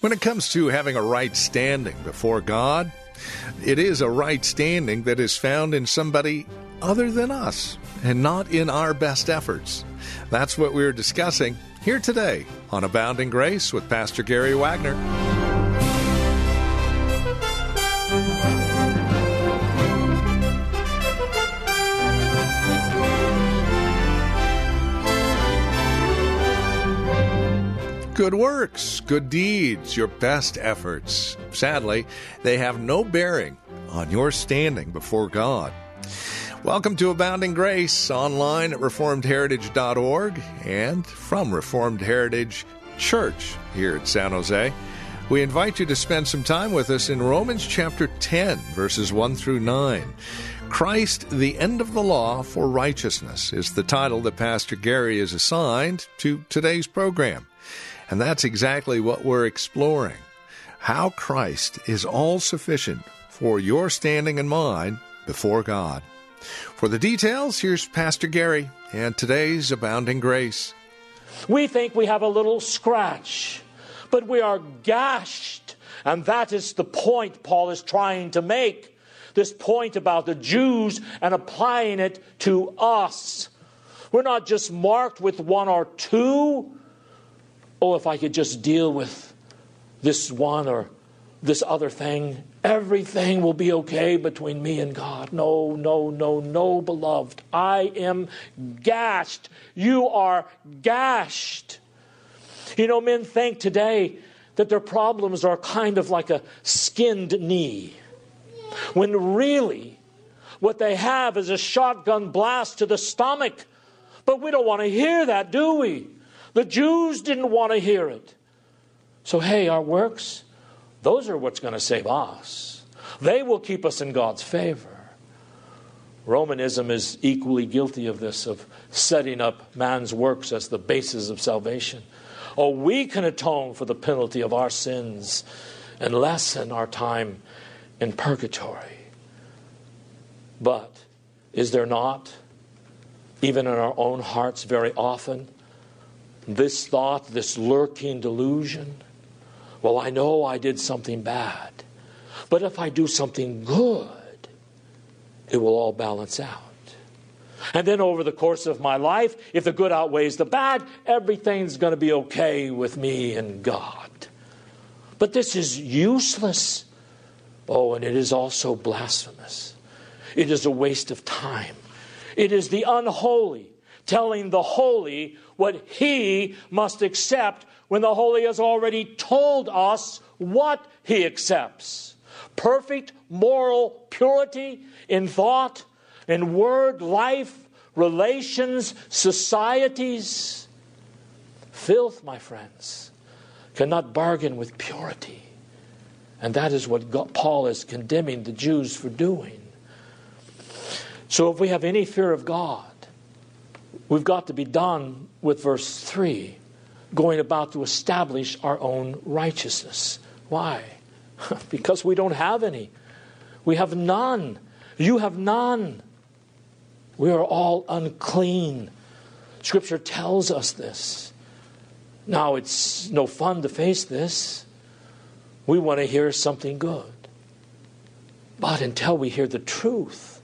When it comes to having a right standing before God, it is a right standing that is found in somebody other than us and not in our best efforts. That's what we're discussing here today on Abounding Grace with Pastor Gary Wagner. Good works, good deeds, your best efforts. Sadly, they have no bearing on your standing before God. Welcome to Abounding Grace online at reformedheritage.org and from Reformed Heritage Church here at San Jose. We invite you to spend some time with us in Romans chapter 10, verses 1 through 9. Christ, the end of the law for righteousness, is the title that Pastor Gary is assigned to today's program. And that's exactly what we're exploring how Christ is all sufficient for your standing and mine before God. For the details, here's Pastor Gary and today's Abounding Grace. We think we have a little scratch, but we are gashed. And that is the point Paul is trying to make. This point about the Jews and applying it to us. We're not just marked with one or two oh, if I could just deal with this one or this other thing, everything will be okay between me and God. No, no, no, no, beloved. I am gashed. You are gashed. You know, men think today that their problems are kind of like a skinned knee, when really what they have is a shotgun blast to the stomach. But we don't want to hear that, do we? The Jews didn't want to hear it. So, hey, our works, those are what's going to save us. They will keep us in God's favor. Romanism is equally guilty of this, of setting up man's works as the basis of salvation. Oh, we can atone for the penalty of our sins and lessen our time in purgatory. But is there not, even in our own hearts, very often, this thought, this lurking delusion. Well, I know I did something bad, but if I do something good, it will all balance out. And then over the course of my life, if the good outweighs the bad, everything's going to be okay with me and God. But this is useless. Oh, and it is also blasphemous. It is a waste of time. It is the unholy telling the holy what he must accept when the holy has already told us what he accepts perfect moral purity in thought, in word, life, relations, societies. Filth, my friends, cannot bargain with purity. And that is what God, Paul is condemning the Jews for doing. So if we have any fear of God, we've got to be done with verse 3, going about to establish our own righteousness. Why? because we don't have any. We have none. You have none. We are all unclean. Scripture tells us this. Now, it's no fun to face this. We want to hear something good. But until we hear the truth,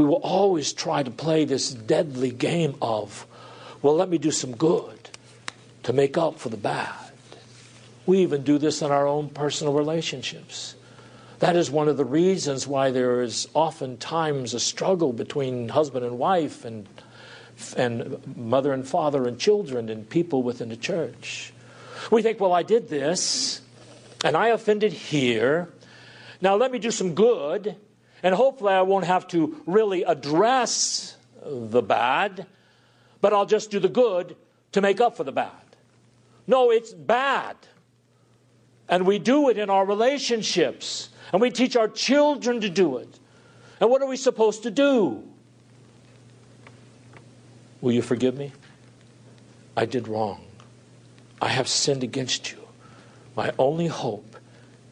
we will always try to play this deadly game of, well, let me do some good to make up for the bad. We even do this in our own personal relationships. That is one of the reasons why there is oftentimes a struggle between husband and wife and, and mother and father and children and people within the church. We think, well, I did this and I offended here. Now let me do some good and hopefully, I won't have to really address the bad, but I'll just do the good to make up for the bad. No, it's bad. And we do it in our relationships. And we teach our children to do it. And what are we supposed to do? Will you forgive me? I did wrong. I have sinned against you. My only hope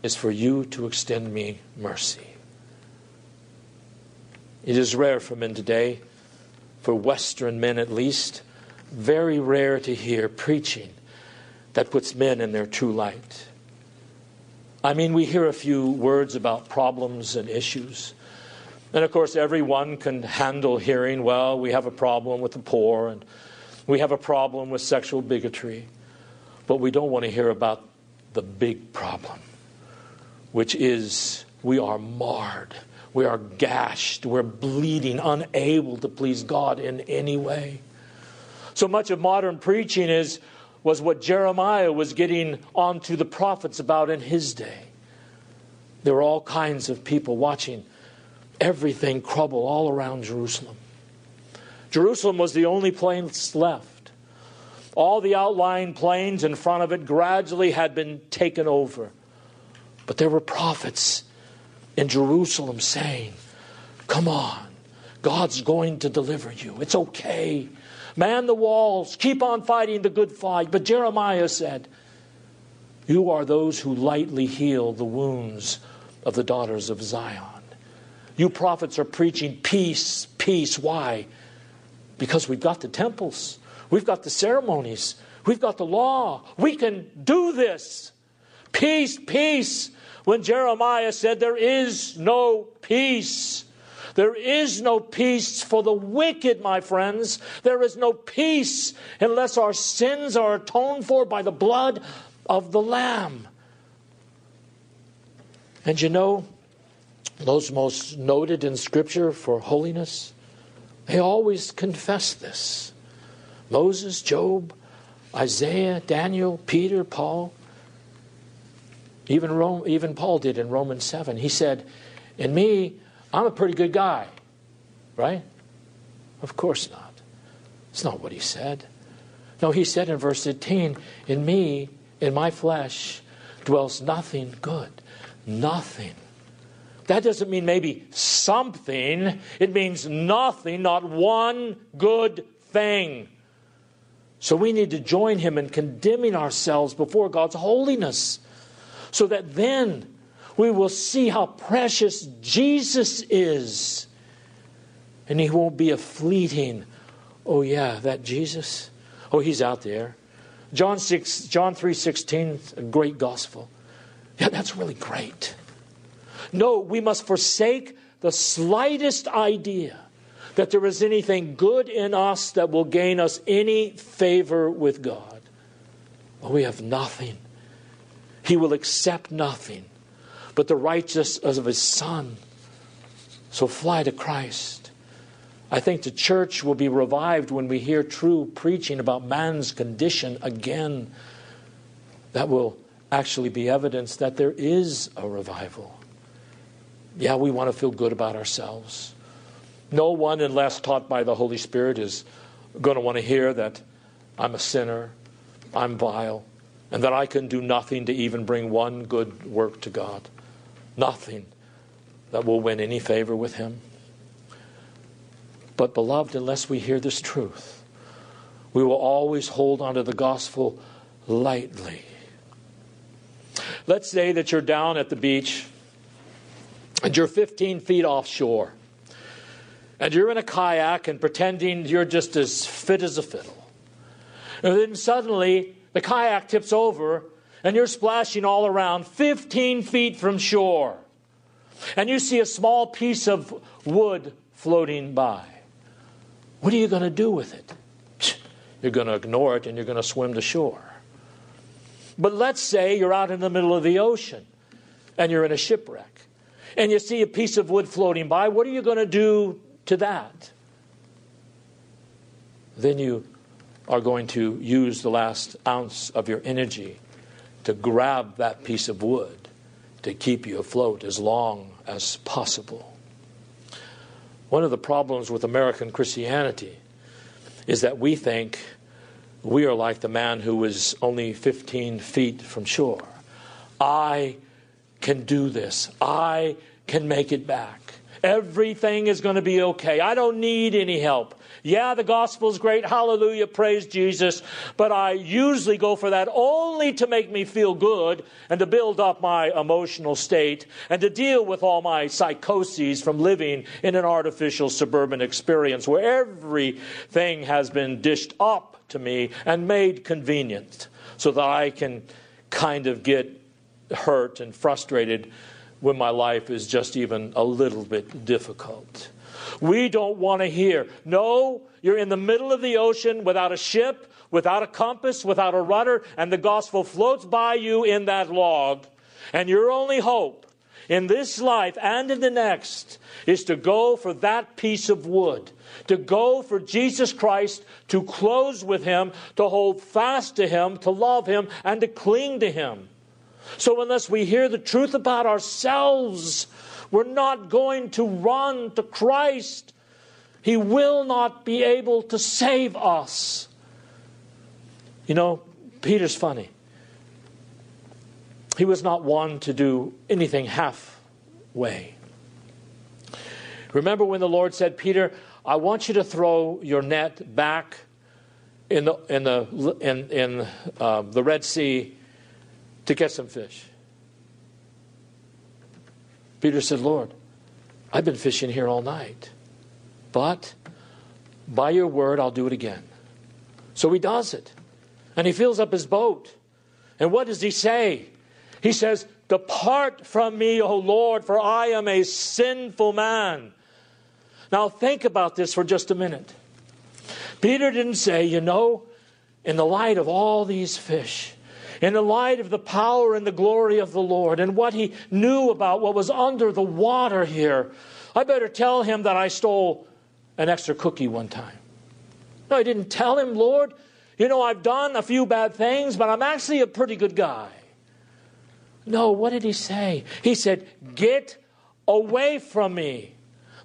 is for you to extend me mercy. It is rare for men today, for Western men at least, very rare to hear preaching that puts men in their true light. I mean, we hear a few words about problems and issues. And of course, everyone can handle hearing, well, we have a problem with the poor and we have a problem with sexual bigotry. But we don't want to hear about the big problem, which is we are marred, we are gashed, we're bleeding, unable to please God in any way. So much of modern preaching is was what Jeremiah was getting onto the prophets about in his day. There were all kinds of people watching everything crumble all around Jerusalem. Jerusalem was the only place left. All the outlying plains in front of it gradually had been taken over. But there were prophets in Jerusalem saying, Come on, God's going to deliver you. It's okay. Man the walls, keep on fighting the good fight. But Jeremiah said, You are those who lightly heal the wounds of the daughters of Zion. You prophets are preaching peace, peace. Why? Because we've got the temples, we've got the ceremonies, we've got the law. We can do this. Peace, peace. When Jeremiah said, There is no peace. There is no peace for the wicked, my friends. There is no peace unless our sins are atoned for by the blood of the Lamb. And you know, those most noted in Scripture for holiness, they always confess this. Moses, Job, Isaiah, Daniel, Peter, Paul. Even, Rome, even Paul did in Romans 7. He said, In me, I'm a pretty good guy. Right? Of course not. It's not what he said. No, he said in verse 18, In me, in my flesh, dwells nothing good. Nothing. That doesn't mean maybe something, it means nothing, not one good thing. So we need to join him in condemning ourselves before God's holiness so that then we will see how precious Jesus is. And he won't be a fleeting, oh yeah, that Jesus. Oh, he's out there. John 6 John 3:16, a great gospel. Yeah, that's really great. No, we must forsake the slightest idea that there is anything good in us that will gain us any favor with God. We have nothing. He will accept nothing but the righteousness of His Son. So fly to Christ. I think the church will be revived when we hear true preaching about man's condition again. That will actually be evidence that there is a revival. Yeah, we want to feel good about ourselves. No one, unless taught by the Holy Spirit, is going to want to hear that I'm a sinner, I'm vile, and that I can do nothing to even bring one good work to God. Nothing that will win any favor with Him. But, beloved, unless we hear this truth, we will always hold onto the gospel lightly. Let's say that you're down at the beach and you're 15 feet offshore, and you're in a kayak and pretending you're just as fit as a fiddle. And then suddenly the kayak tips over and you're splashing all around 15 feet from shore. And you see a small piece of wood floating by. What are you going to do with it? You're going to ignore it and you're going to swim to shore. But let's say you're out in the middle of the ocean and you're in a shipwreck and you see a piece of wood floating by, what are you going to do to that? Then you are going to use the last ounce of your energy to grab that piece of wood to keep you afloat as long as possible. One of the problems with American Christianity is that we think we are like the man who was only 15 feet from shore. I can do this. I can make it back. Everything is going to be okay. I don't need any help. Yeah, the gospel is great. Hallelujah. Praise Jesus. But I usually go for that only to make me feel good and to build up my emotional state and to deal with all my psychoses from living in an artificial suburban experience where everything has been dished up to me and made convenient so that I can kind of get hurt and frustrated when my life is just even a little bit difficult. We don't want to hear, no, you're in the middle of the ocean without a ship, without a compass, without a rudder, and the gospel floats by you in that log. And your only hope in this life and in the next is to go for that piece of wood, to go for Jesus Christ, to close with Him, to hold fast to Him, to love Him, and to cling to Him. So, unless we hear the truth about ourselves, we're not going to run to Christ. He will not be able to save us. You know, Peter's funny. He was not one to do anything halfway. Remember when the Lord said, Peter, I want you to throw your net back in the, in the, in, in, uh, the Red Sea to get some fish. Peter said, Lord, I've been fishing here all night, but by your word, I'll do it again. So he does it. And he fills up his boat. And what does he say? He says, Depart from me, O Lord, for I am a sinful man. Now think about this for just a minute. Peter didn't say, You know, in the light of all these fish, in the light of the power and the glory of the Lord and what he knew about what was under the water here, I better tell him that I stole an extra cookie one time. No, I didn't tell him, Lord, you know, I've done a few bad things, but I'm actually a pretty good guy. No, what did he say? He said, Get away from me.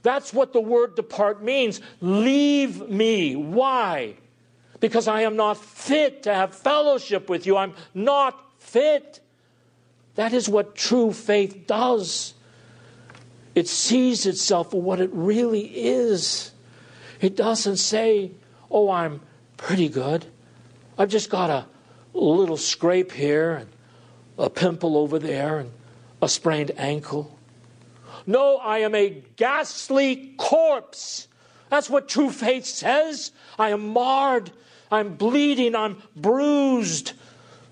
That's what the word depart means. Leave me. Why? Because I am not fit to have fellowship with you. I'm not fit. That is what true faith does. It sees itself for what it really is. It doesn't say, Oh, I'm pretty good. I've just got a little scrape here and a pimple over there and a sprained ankle. No, I am a ghastly corpse. That's what true faith says. I am marred I'm bleeding, I'm bruised.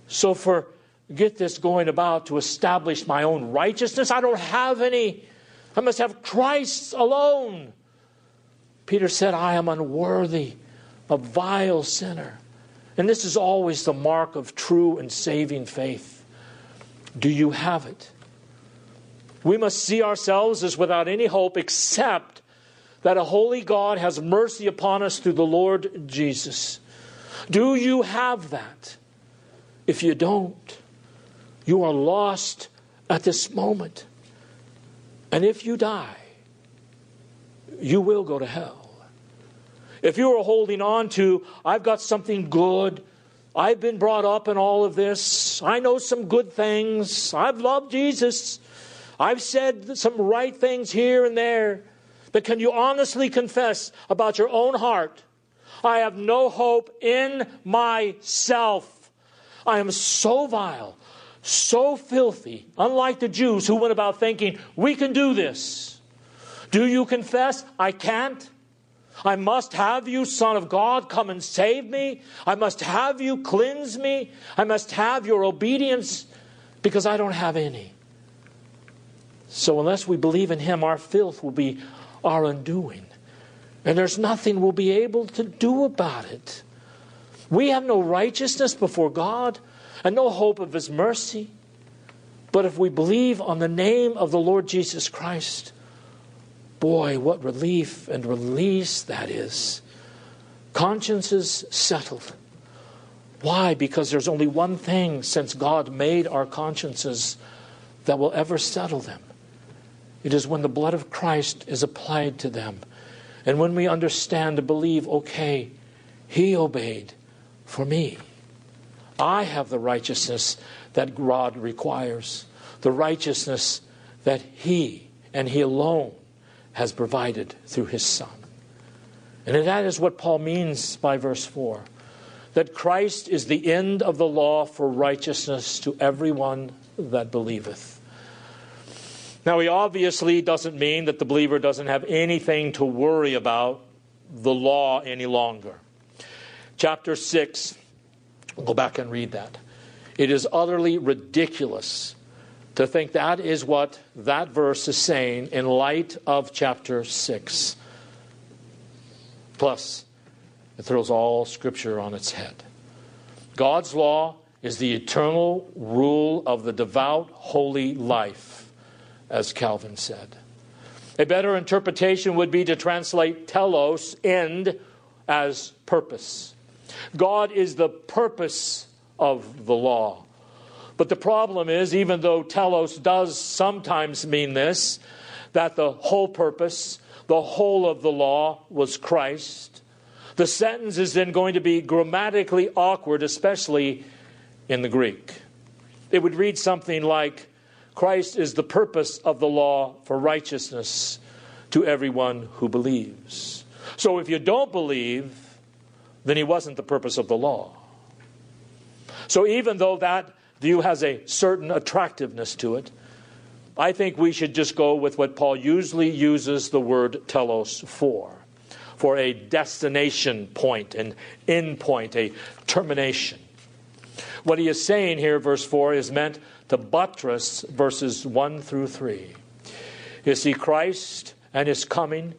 So, for get this going about to establish my own righteousness, I don't have any. I must have Christ alone. Peter said, I am unworthy, a vile sinner. And this is always the mark of true and saving faith. Do you have it? We must see ourselves as without any hope except that a holy God has mercy upon us through the Lord Jesus. Do you have that? If you don't, you are lost at this moment. And if you die, you will go to hell. If you are holding on to, I've got something good, I've been brought up in all of this, I know some good things, I've loved Jesus, I've said some right things here and there, but can you honestly confess about your own heart? I have no hope in myself. I am so vile, so filthy, unlike the Jews who went about thinking, we can do this. Do you confess? I can't. I must have you, Son of God, come and save me. I must have you cleanse me. I must have your obedience because I don't have any. So, unless we believe in Him, our filth will be our undoing. And there's nothing we'll be able to do about it. We have no righteousness before God and no hope of His mercy. But if we believe on the name of the Lord Jesus Christ, boy, what relief and release that is. Consciences settled. Why? Because there's only one thing since God made our consciences that will ever settle them. It is when the blood of Christ is applied to them and when we understand to believe, okay, he obeyed for me. I have the righteousness that God requires, the righteousness that He and He alone has provided through His Son. And that is what Paul means by verse 4 that Christ is the end of the law for righteousness to everyone that believeth. Now, he obviously doesn't mean that the believer doesn't have anything to worry about the law any longer. Chapter 6, we'll go back and read that. It is utterly ridiculous to think that is what that verse is saying in light of chapter 6. Plus, it throws all Scripture on its head. God's law is the eternal rule of the devout, holy life, as Calvin said. A better interpretation would be to translate telos, end, as purpose. God is the purpose of the law. But the problem is, even though telos does sometimes mean this, that the whole purpose, the whole of the law was Christ, the sentence is then going to be grammatically awkward, especially in the Greek. It would read something like Christ is the purpose of the law for righteousness to everyone who believes. So if you don't believe, then he wasn't the purpose of the law. So even though that view has a certain attractiveness to it, I think we should just go with what Paul usually uses the word telos for for a destination point, an end point, a termination. What he is saying here, verse 4, is meant to buttress verses 1 through 3. You see, Christ and his coming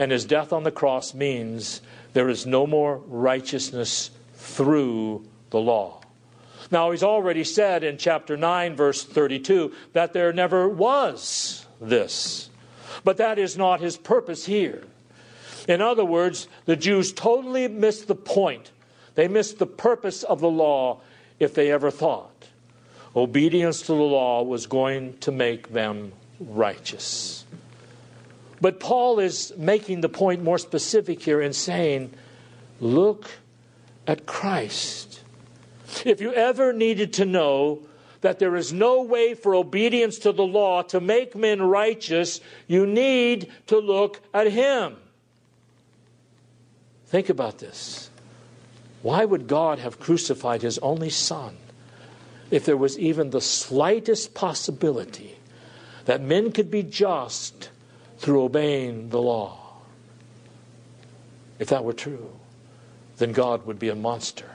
and his death on the cross means there is no more righteousness through the law. Now, he's already said in chapter 9, verse 32, that there never was this. But that is not his purpose here. In other words, the Jews totally missed the point. They missed the purpose of the law if they ever thought obedience to the law was going to make them righteous. But Paul is making the point more specific here in saying, look at Christ. If you ever needed to know that there is no way for obedience to the law to make men righteous, you need to look at Him. Think about this. Why would God have crucified his only son if there was even the slightest possibility that men could be just through obeying the law? If that were true, then God would be a monster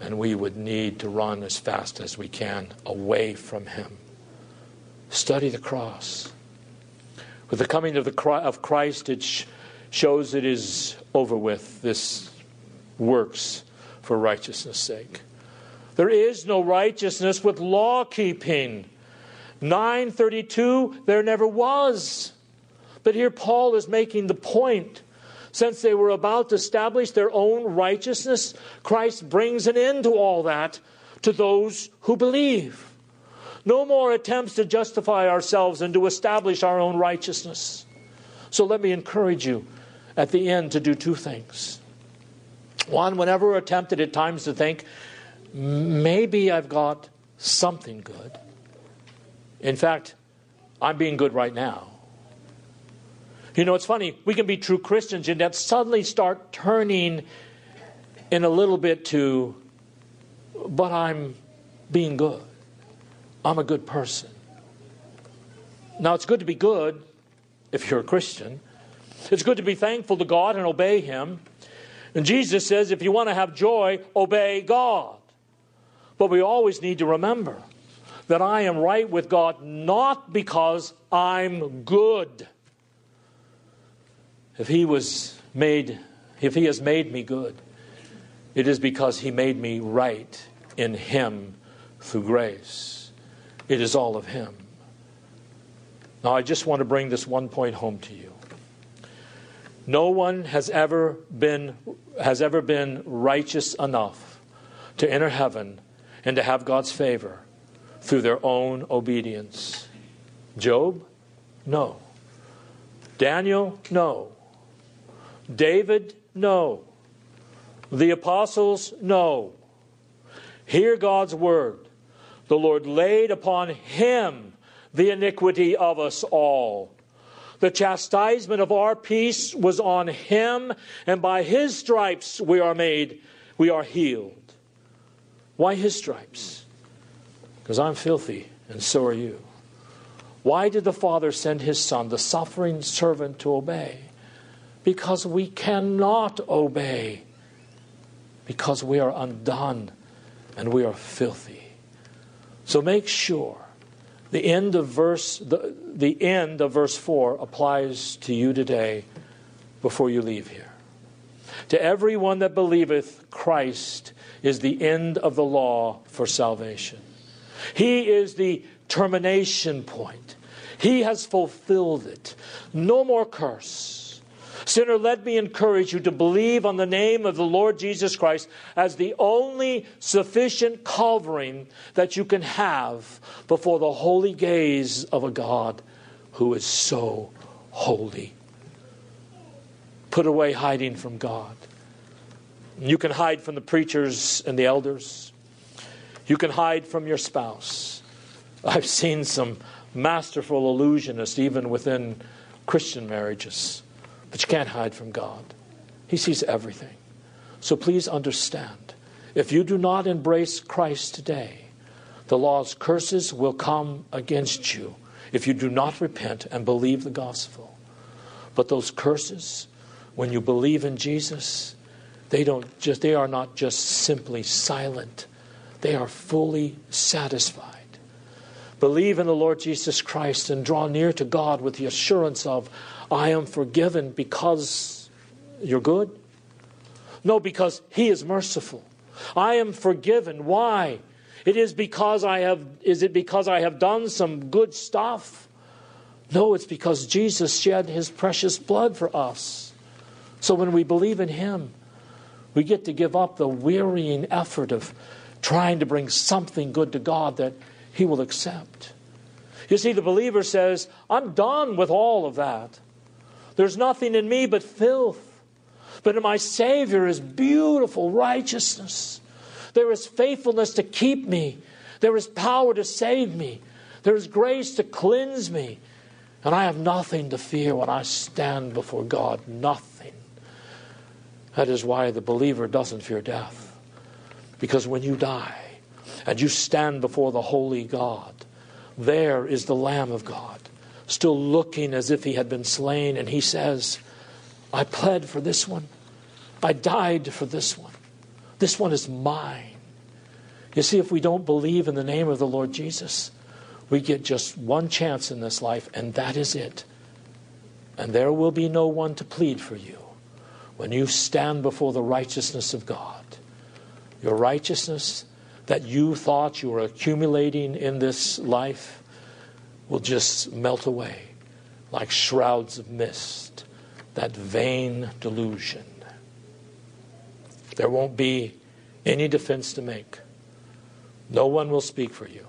and we would need to run as fast as we can away from him. Study the cross. With the coming of, the, of Christ, it shows it is over with, this works for righteousness' sake. There is no righteousness with law keeping. 932, there never was. But here Paul is making the point. Since they were about to establish their own righteousness, Christ brings an end to all that to those who believe. No more attempts to justify ourselves and to establish our own righteousness. So let me encourage you at the end to do two things. One, whenever tempted at times to think, maybe I've got something good. In fact, I'm being good right now. You know, it's funny, we can be true Christians and then suddenly start turning in a little bit to, but I'm being good. I'm a good person. Now, it's good to be good if you're a Christian, it's good to be thankful to God and obey Him. And Jesus says, if you want to have joy, obey God. But we always need to remember that I am right with God not because I'm good. If He was made, if He has made me good, it is because He made me right in Him through grace. It is all of Him. Now, I just want to bring this one point home to you. No one has ever been, has ever been righteous enough to enter heaven and to have God's favor through their own obedience. Job? No. Daniel? No. David? No. The apostles? No. Hear God's word. The Lord laid upon him the iniquity of us all. The chastisement of our peace was on him, and by his stripes we are made, we are healed. Why his stripes? Because I'm filthy, and so are you. Why did the Father send his Son, the suffering servant, to obey? Because we cannot obey, because we are undone and we are filthy. So make sure the end of verse the, the end of verse 4 applies to you today before you leave here. To everyone that believeth Christ is the end of the law for salvation. He is the termination point. He has fulfilled it. No more curse. Sinner, let me encourage you to believe on the name of the Lord Jesus Christ as the only sufficient covering that you can have before the holy gaze of a God who is so holy. Put away hiding from God. You can hide from the preachers and the elders. You can hide from your spouse. I've seen some masterful illusionists even within Christian marriages, but you can't hide from God. He sees everything. So please understand if you do not embrace Christ today, the law's curses will come against you if you do not repent and believe the gospel. But those curses, when you believe in Jesus, they don't just they are not just simply silent. They are fully satisfied. Believe in the Lord Jesus Christ and draw near to God with the assurance of I am forgiven because you're good. No, because he is merciful. I am forgiven. Why? It is because I have is it because I have done some good stuff? No, it's because Jesus shed his precious blood for us. So when we believe in him, we get to give up the wearying effort of trying to bring something good to God that He will accept. You see, the believer says, I'm done with all of that. There's nothing in me but filth. But in my Savior is beautiful righteousness. There is faithfulness to keep me. There is power to save me. There is grace to cleanse me. And I have nothing to fear when I stand before God. Nothing. That is why the believer doesn't fear death. Because when you die and you stand before the holy God, there is the Lamb of God, still looking as if he had been slain. And he says, I pled for this one. I died for this one. This one is mine. You see, if we don't believe in the name of the Lord Jesus, we get just one chance in this life, and that is it. And there will be no one to plead for you when you stand before the righteousness of God, your righteousness that you thought you were accumulating in this life will just melt away like shrouds of mist, that vain delusion. There won't be any defense to make. No one will speak for you.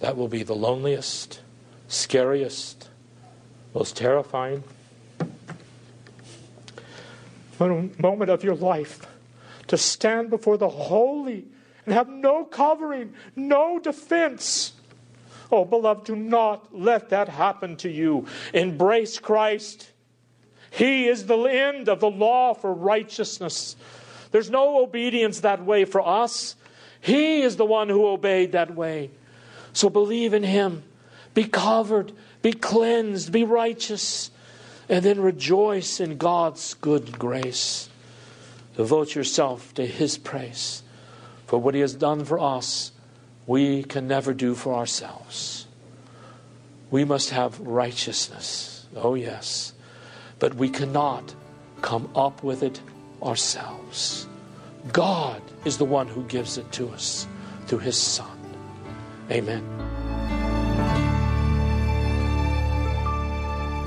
That will be the loneliest, scariest, most terrifying moment of your life to stand before the holy and have no covering, no defense. Oh, beloved, do not let that happen to you. Embrace Christ. He is the end of the law for righteousness. There's no obedience that way for us. He is the one who obeyed that way. So believe in Him. Be covered, be cleansed, be righteous and then rejoice in God's good grace. Devote yourself to His praise. For what He has done for us, we can never do for ourselves. We must have righteousness. Oh, yes. But we cannot come up with it ourselves. God is the one who gives it to us through His Son. Amen.